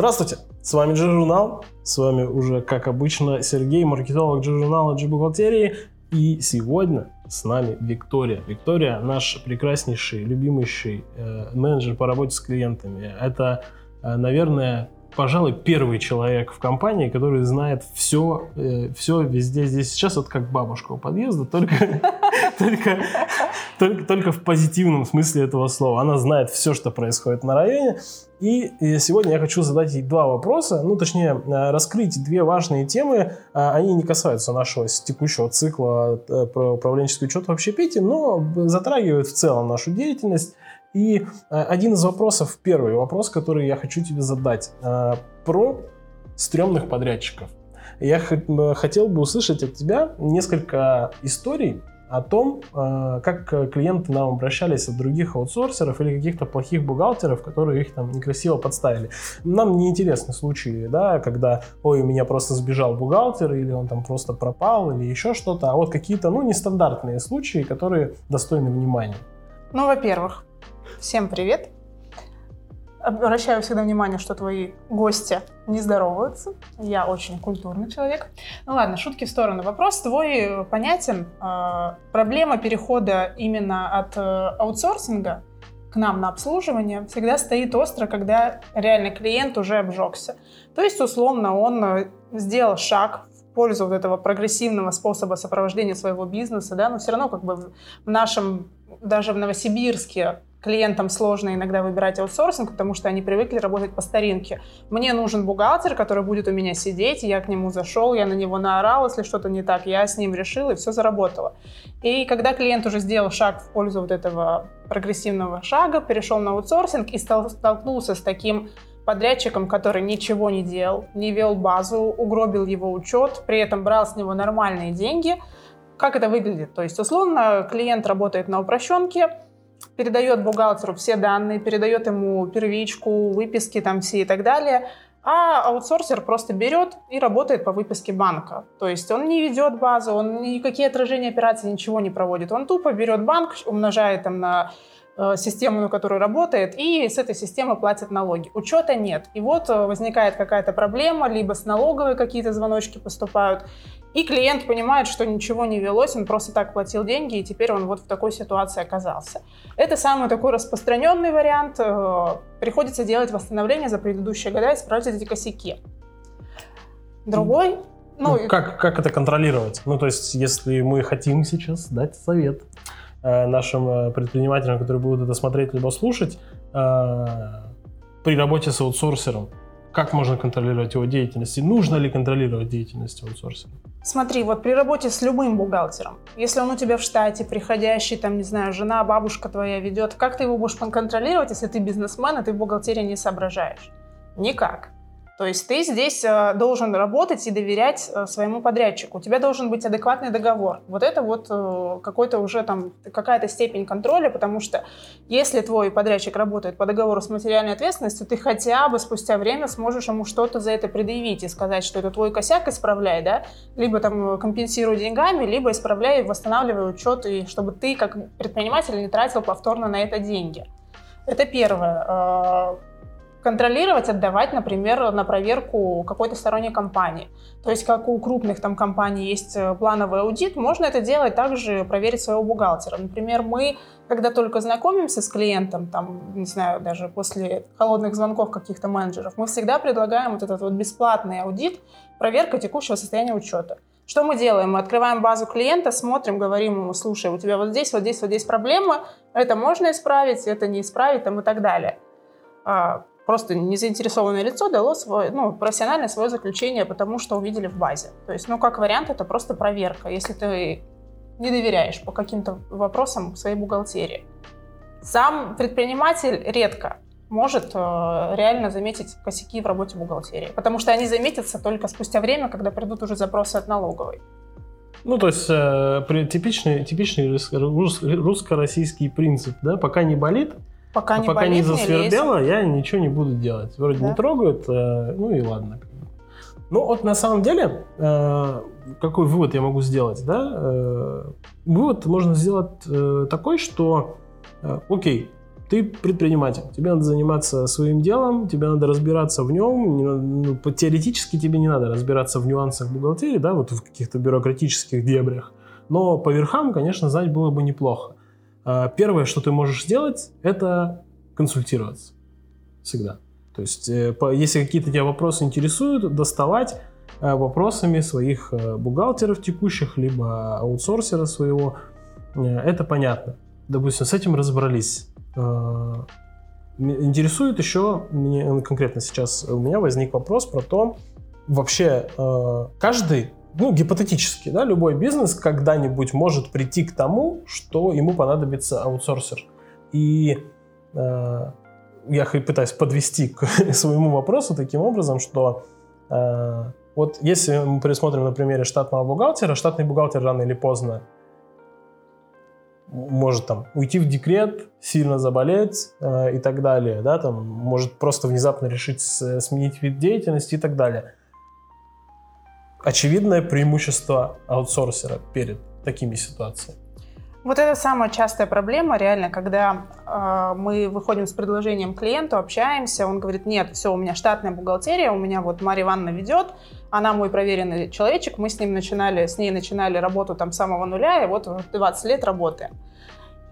Здравствуйте, с вами G-журнал, с вами уже, как обычно, Сергей, маркетолог G-журнала G-бухгалтерии, и сегодня с нами Виктория. Виктория наш прекраснейший, любимейший э, менеджер по работе с клиентами. Это, э, наверное, пожалуй, первый человек в компании, который знает все, э, все везде, здесь, сейчас, вот как бабушка у подъезда, только, только, только, только в позитивном смысле этого слова. Она знает все, что происходит на районе. И сегодня я хочу задать ей два вопроса, ну, точнее, э, раскрыть две важные темы. А, они не касаются нашего текущего цикла э, про управленческий учет в общепите, но затрагивают в целом нашу деятельность. И э, один из вопросов, первый вопрос, который я хочу тебе задать, э, про стрёмных подрядчиков. Я э, хотел бы услышать от тебя несколько историй о том, как клиенты нам обращались от других аутсорсеров или каких-то плохих бухгалтеров, которые их там некрасиво подставили. Нам не интересны случаи, да, когда, ой, у меня просто сбежал бухгалтер, или он там просто пропал, или еще что-то, а вот какие-то, ну, нестандартные случаи, которые достойны внимания. Ну, во-первых, Всем привет! Обращаю всегда внимание, что твои гости не здороваются. Я очень культурный человек. Ну ладно, шутки в сторону. Вопрос твой понятен. А, проблема перехода именно от э, аутсорсинга к нам на обслуживание всегда стоит остро, когда реальный клиент уже обжегся. То есть, условно, он э, сделал шаг в пользу вот этого прогрессивного способа сопровождения своего бизнеса, да, но все равно как бы в нашем, даже в Новосибирске клиентам сложно иногда выбирать аутсорсинг, потому что они привыкли работать по старинке. Мне нужен бухгалтер, который будет у меня сидеть, я к нему зашел, я на него наорал, если что-то не так, я с ним решил, и все заработало. И когда клиент уже сделал шаг в пользу вот этого прогрессивного шага, перешел на аутсорсинг и стал, столкнулся с таким подрядчиком, который ничего не делал, не вел базу, угробил его учет, при этом брал с него нормальные деньги, как это выглядит? То есть, условно, клиент работает на упрощенке, передает бухгалтеру все данные, передает ему первичку, выписки там все и так далее, а аутсорсер просто берет и работает по выписке банка. То есть он не ведет базу, он никакие отражения операций, ничего не проводит. Он тупо берет банк, умножает там на систему, на которой работает, и с этой системы платит налоги. Учета нет. И вот э, возникает какая-то проблема, либо с налоговой какие-то звоночки поступают, и клиент понимает, что ничего не велось, он просто так платил деньги, и теперь он вот в такой ситуации оказался. Это самый такой распространенный вариант. Э, приходится делать восстановление за предыдущие года и исправить эти косяки. Другой ну, ну, как, как это контролировать? Ну, то есть, если мы хотим сейчас дать совет э, нашим э, предпринимателям, которые будут это смотреть либо слушать, э, при работе с аутсорсером, как можно контролировать его деятельность? И нужно ли контролировать деятельность аутсорсера? Смотри, вот при работе с любым бухгалтером, если он у тебя в штате, приходящий, там, не знаю, жена, бабушка твоя ведет, как ты его будешь контролировать, если ты бизнесмен, и ты в бухгалтерии не соображаешь? Никак. То есть ты здесь э, должен работать и доверять э, своему подрядчику. У тебя должен быть адекватный договор. Вот это вот э, какой-то уже там какая-то степень контроля, потому что если твой подрядчик работает по договору с материальной ответственностью, ты хотя бы спустя время сможешь ему что-то за это предъявить и сказать, что это твой косяк, исправляй, да, либо там компенсируй деньгами, либо исправляй, восстанавливай учет, и чтобы ты как предприниматель не тратил повторно на это деньги. Это первое контролировать, отдавать, например, на проверку какой-то сторонней компании. То есть, как у крупных там компаний есть э, плановый аудит, можно это делать также проверить своего бухгалтера. Например, мы, когда только знакомимся с клиентом, там, не знаю, даже после холодных звонков каких-то менеджеров, мы всегда предлагаем вот этот вот бесплатный аудит, проверка текущего состояния учета. Что мы делаем? Мы открываем базу клиента, смотрим, говорим ему, слушай, у тебя вот здесь, вот здесь, вот здесь проблема, это можно исправить, это не исправить, там и так далее а, просто незаинтересованное лицо дало свое, ну, профессиональное свое заключение, потому что увидели в базе. То есть, ну, как вариант, это просто проверка, если ты не доверяешь по каким-то вопросам своей бухгалтерии. Сам предприниматель редко может э, реально заметить косяки в работе бухгалтерии, потому что они заметятся только спустя время, когда придут уже запросы от налоговой. Ну, то есть э, типичный, типичный русско-российский принцип, да, пока не болит, Пока, а не, пока болит, не засвербело, не я ничего не буду делать. Вроде да? не трогают, э, ну и ладно. Ну вот на самом деле, э, какой вывод я могу сделать, да? Э, вывод можно сделать такой, что, окей, ты предприниматель, тебе надо заниматься своим делом, тебе надо разбираться в нем, не надо- ну, теоретически тебе не надо разбираться в нюансах бухгалтерии, да, вот в каких-то бюрократических дебрях, но по верхам, конечно, знать было бы неплохо. А, Первое, что ты можешь сделать, это консультироваться всегда. То есть, э, если какие-то тебя вопросы интересуют, доставать э, вопросами своих э, бухгалтеров текущих, либо аутсорсера своего, это понятно. Допустим, с этим разобрались. Интересует еще, мне конкретно сейчас у меня возник вопрос про то, вообще каждый, ну, гипотетически, да, любой бизнес когда-нибудь может прийти к тому, что ему понадобится аутсорсер. И э, я пытаюсь подвести к своему вопросу таким образом, что э, вот если мы пересмотрим на примере штатного бухгалтера, штатный бухгалтер рано или поздно может там уйти в декрет, сильно заболеть э, и так далее, да, там может просто внезапно решить сменить вид деятельности и так далее. Очевидное преимущество аутсорсера перед такими ситуациями. Вот это самая частая проблема, реально, когда э, мы выходим с предложением клиенту, общаемся, он говорит, нет, все, у меня штатная бухгалтерия, у меня вот Марья Ивановна ведет, она мой проверенный человечек, мы с ним начинали, с ней начинали работу там с самого нуля, и вот уже 20 лет работаем.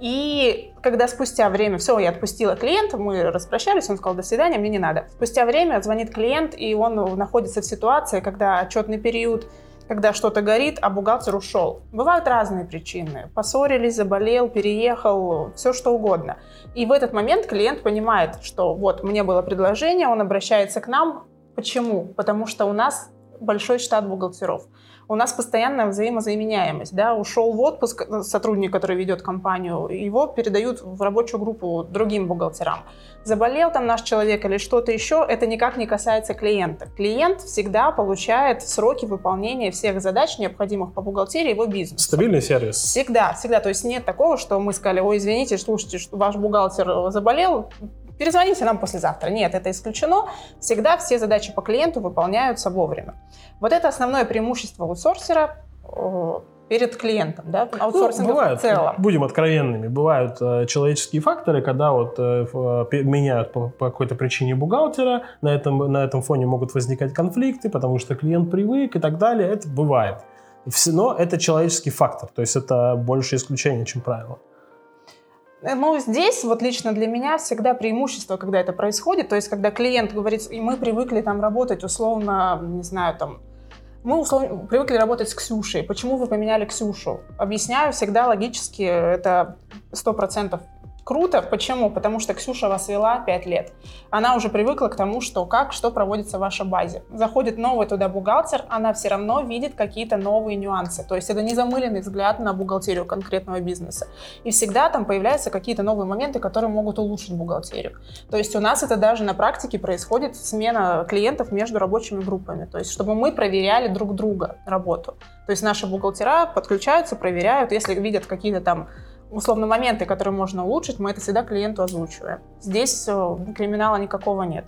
И когда спустя время, все, я отпустила клиента, мы распрощались, он сказал, до свидания, мне не надо. Спустя время звонит клиент, и он находится в ситуации, когда отчетный период, когда что-то горит, а бухгалтер ушел. Бывают разные причины. Поссорились, заболел, переехал, все что угодно. И в этот момент клиент понимает, что вот мне было предложение, он обращается к нам. Почему? Потому что у нас большой штат бухгалтеров. У нас постоянная взаимозаменяемость. Да? Ушел в отпуск э, сотрудник, который ведет компанию, его передают в рабочую группу другим бухгалтерам. Заболел там наш человек или что-то еще, это никак не касается клиента. Клиент всегда получает сроки выполнения всех задач, необходимых по бухгалтерии его бизнеса. Стабильный сервис. Всегда, всегда. То есть нет такого, что мы сказали, ой, извините, слушайте, ваш бухгалтер заболел, перезвоните нам послезавтра. Нет, это исключено. Всегда все задачи по клиенту выполняются вовремя. Вот это основное преимущество аутсорсера э, перед клиентом, да, Ну, аутсорсинга бывают, в целом. будем откровенными, бывают э, человеческие факторы, когда вот э, пе- меняют по, по какой-то причине бухгалтера, на этом, на этом фоне могут возникать конфликты, потому что клиент привык и так далее, это бывает. Но это человеческий фактор, то есть это больше исключение, чем правило. Э, Ну, здесь вот лично для меня всегда преимущество, когда это происходит, то есть когда клиент говорит, и мы привыкли там работать условно, не знаю, там, мы условно привыкли работать с Ксюшей. Почему вы поменяли Ксюшу? Объясняю всегда логически, это сто процентов круто. Почему? Потому что Ксюша вас вела 5 лет. Она уже привыкла к тому, что как, что проводится в вашей базе. Заходит новый туда бухгалтер, она все равно видит какие-то новые нюансы. То есть это не замыленный взгляд на бухгалтерию конкретного бизнеса. И всегда там появляются какие-то новые моменты, которые могут улучшить бухгалтерию. То есть у нас это даже на практике происходит смена клиентов между рабочими группами. То есть чтобы мы проверяли друг друга работу. То есть наши бухгалтера подключаются, проверяют, если видят какие-то там условно моменты, которые можно улучшить, мы это всегда клиенту озвучиваем. Здесь э, криминала никакого нет.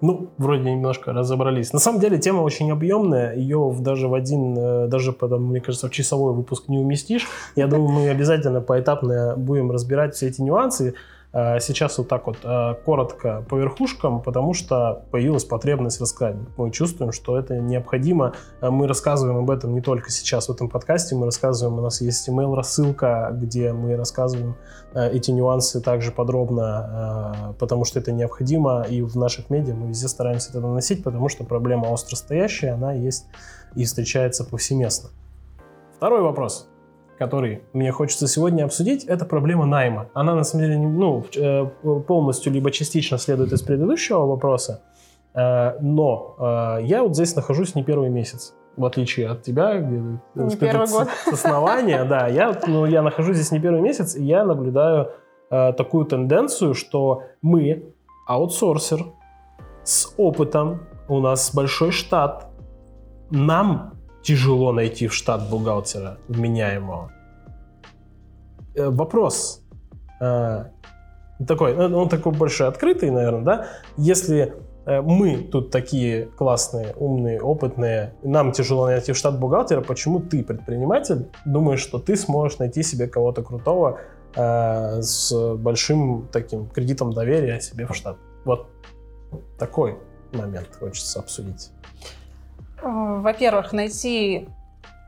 Ну, вроде немножко разобрались. На самом деле тема очень объемная, ее даже в один, э, даже потом, мне кажется, в часовой выпуск не уместишь. Я думаю, мы обязательно поэтапно будем разбирать все эти нюансы. Э, Сейчас вот так вот э, коротко по верхушкам, потому что появилась потребность рассказать. Мы чувствуем, что это необходимо. Э, Мы рассказываем об этом не только сейчас в этом подкасте, мы рассказываем, у нас есть email рассылка, где мы рассказываем эти нюансы также подробно, потому что это необходимо, и в наших медиа мы везде стараемся это наносить, потому что проблема остростоящая, она есть и встречается повсеместно. Второй вопрос, который мне хочется сегодня обсудить, это проблема найма. Она на самом деле ну, э, полностью либо частично следует из предыдущего вопроса, э, но э, я вот здесь нахожусь не первый месяц в отличие от тебя, Не с- первый с- год. с основания, да, я, ну, я нахожусь здесь не первый месяц, и я наблюдаю э, такую тенденцию, что мы аутсорсер с опытом, у нас большой штат, нам тяжело найти в штат бухгалтера вменяемого. Э, Вопрос э, такой, ну, он такой больше открытый, наверное, да? Если э, мы тут такие классные, умные, опытные, нам тяжело найти в штат бухгалтера, почему ты, предприниматель, думаешь, что ты сможешь найти себе кого-то крутого э, с большим таким кредитом доверия себе в штат. Вот такой момент хочется обсудить. Э, во-первых, найти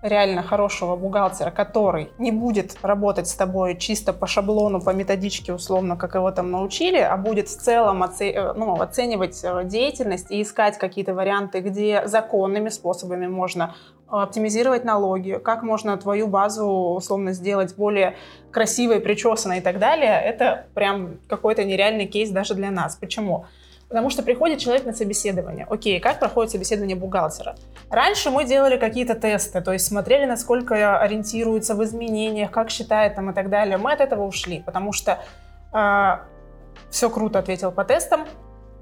реально хорошего бухгалтера, который не будет работать с тобой чисто по шаблону, по методичке условно, как его там научили, а будет в целом оце- э, ну, оценивать э, деятельность и искать какие-то варианты, где законными способами можно оптимизировать налоги, как можно твою базу условно сделать более красивой, причесанной и так далее, это прям какой-то нереальный кейс даже для нас. Почему? Потому что приходит человек на собеседование. Окей, как проходит собеседование бухгалтера? Раньше мы делали какие-то тесты, то есть смотрели, насколько ориентируется в изменениях, как считает там и так далее. Мы от этого ушли, потому что э, все круто ответил по тестам,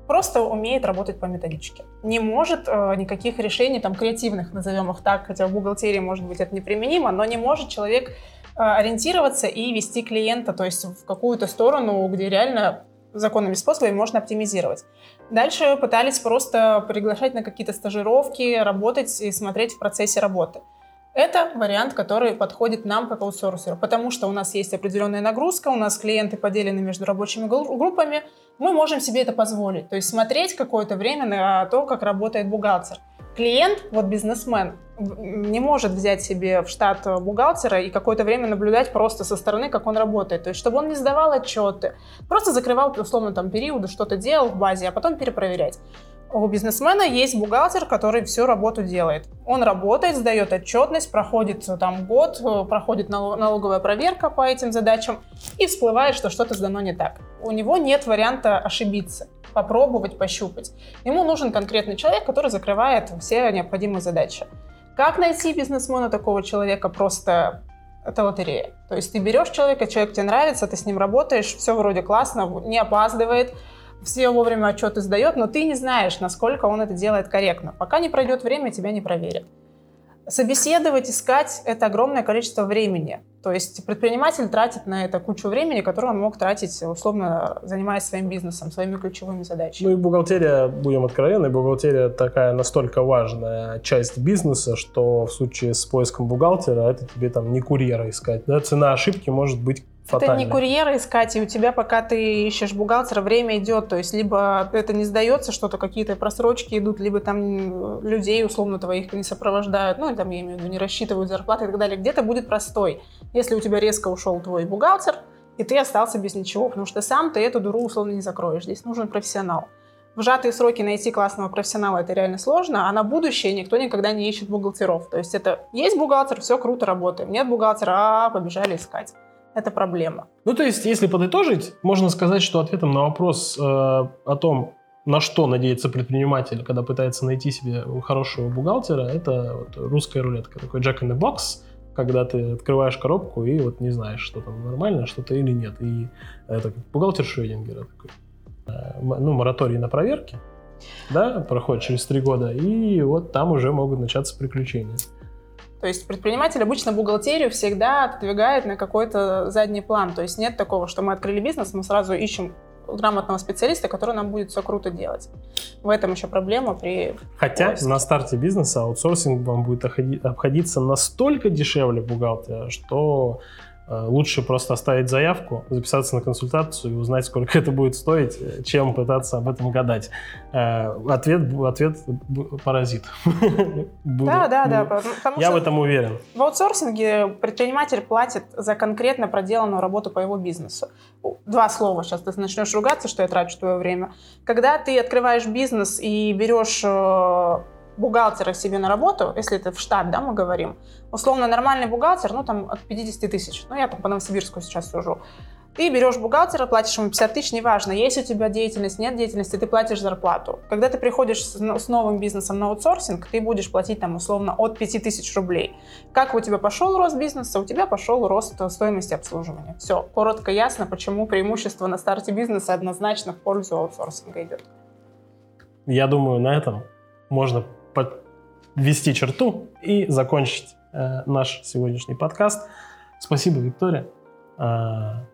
просто умеет работать по методичке. Не может э, никаких решений там креативных, назовем их так, хотя в бухгалтерии, может быть, это неприменимо, но не может человек э, ориентироваться и вести клиента, то есть в какую-то сторону, где реально законными способами можно оптимизировать. Дальше пытались просто приглашать на какие-то стажировки, работать и смотреть в процессе работы. Это вариант, который подходит нам как аутсорсеру, потому что у нас есть определенная нагрузка, у нас клиенты поделены между рабочими группами, мы можем себе это позволить, то есть смотреть какое-то время на то, как работает бухгалтер. Клиент, вот бизнесмен, не может взять себе в штат бухгалтера и какое-то время наблюдать просто со стороны, как он работает. То есть, чтобы он не сдавал отчеты, просто закрывал, условно, там, периоды, что-то делал в базе, а потом перепроверять. У бизнесмена есть бухгалтер, который всю работу делает. Он работает, сдает отчетность, проходит там год, проходит налоговая проверка по этим задачам и всплывает, что что-то сдано не так. У него нет варианта ошибиться попробовать, пощупать. Ему нужен конкретный человек, который закрывает все необходимые задачи. Как найти бизнесмена такого человека? Просто это лотерея. То есть ты берешь человека, человек тебе нравится, ты с ним работаешь, все вроде классно, не опаздывает, все вовремя отчеты сдает, но ты не знаешь, насколько он это делает корректно. Пока не пройдет время, тебя не проверят. Собеседовать, искать – это огромное количество времени. То есть предприниматель тратит на это кучу времени, которое он мог тратить, условно, занимаясь своим бизнесом, своими ключевыми задачами. Ну и бухгалтерия, будем откровенны, бухгалтерия такая настолько важная часть бизнеса, что в случае с поиском бухгалтера это тебе там не курьера искать. Да? Цена ошибки может быть это не курьера искать, и у тебя, пока ты ищешь бухгалтера, время идет. То есть, либо это не сдается, что-то какие-то просрочки идут, либо там людей, условно, твоих не сопровождают, ну, там, я имею в виду, не рассчитывают зарплаты и так далее. Где-то будет простой. Если у тебя резко ушел твой бухгалтер, и ты остался без ничего, потому что сам ты эту дуру, условно, не закроешь. Здесь нужен профессионал. В сжатые сроки найти классного профессионала это реально сложно, а на будущее никто никогда не ищет бухгалтеров. То есть это есть бухгалтер, все круто, работаем. Нет бухгалтера, а побежали искать это проблема. Ну, то есть, если подытожить, можно сказать, что ответом на вопрос э, о том, на что надеется предприниматель, когда пытается найти себе хорошего бухгалтера, это вот русская рулетка, такой Jack in the Box, когда ты открываешь коробку и вот не знаешь, что там нормально, что-то или нет. И это как бухгалтер Швейдингера такой. Э, ну, мораторий на проверки, да, проходит через три года, и вот там уже могут начаться приключения. То есть предприниматель обычно бухгалтерию всегда отодвигает на какой-то задний план. То есть нет такого, что мы открыли бизнес, мы сразу ищем грамотного специалиста, который нам будет все круто делать. В этом еще проблема при Хотя поиске. на старте бизнеса аутсорсинг вам будет обходиться настолько дешевле бухгалтера, что лучше просто оставить заявку, записаться на консультацию и узнать, сколько это будет стоить, э, чем пытаться об этом гадать. Э, ответ, ответ паразит. Да, да, да. Я в этом уверен. В аутсорсинге предприниматель платит за конкретно проделанную работу по его бизнесу. Два слова, сейчас ты начнешь ругаться, что я трачу твое время. Когда ты открываешь бизнес и берешь бухгалтера себе на работу, если это в штат, да, мы говорим, условно нормальный бухгалтер, ну, там, от 50 тысяч, ну, я там по Новосибирску сейчас сужу, ты берешь бухгалтера, платишь ему 50 тысяч, неважно, есть у тебя деятельность, нет деятельности, ты платишь зарплату. Когда ты приходишь с, с новым бизнесом на аутсорсинг, ты будешь платить там условно от 5 тысяч рублей. Как у тебя пошел рост бизнеса, у тебя пошел рост стоимости обслуживания. Все, коротко, ясно, почему преимущество на старте бизнеса однозначно в пользу аутсорсинга идет. Я думаю, на этом можно подвести черту и закончить э, наш сегодняшний подкаст. Спасибо, Виктория. Э,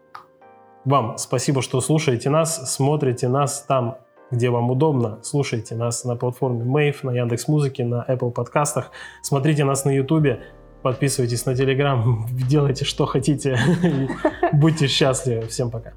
вам спасибо, что слушаете нас, смотрите нас там, где вам удобно. Слушайте нас на платформе Mave, на Яндекс Музыке, на Apple подкастах. Смотрите нас на YouTube. Подписывайтесь на Телеграм, делайте что хотите. Будьте счастливы. Всем пока.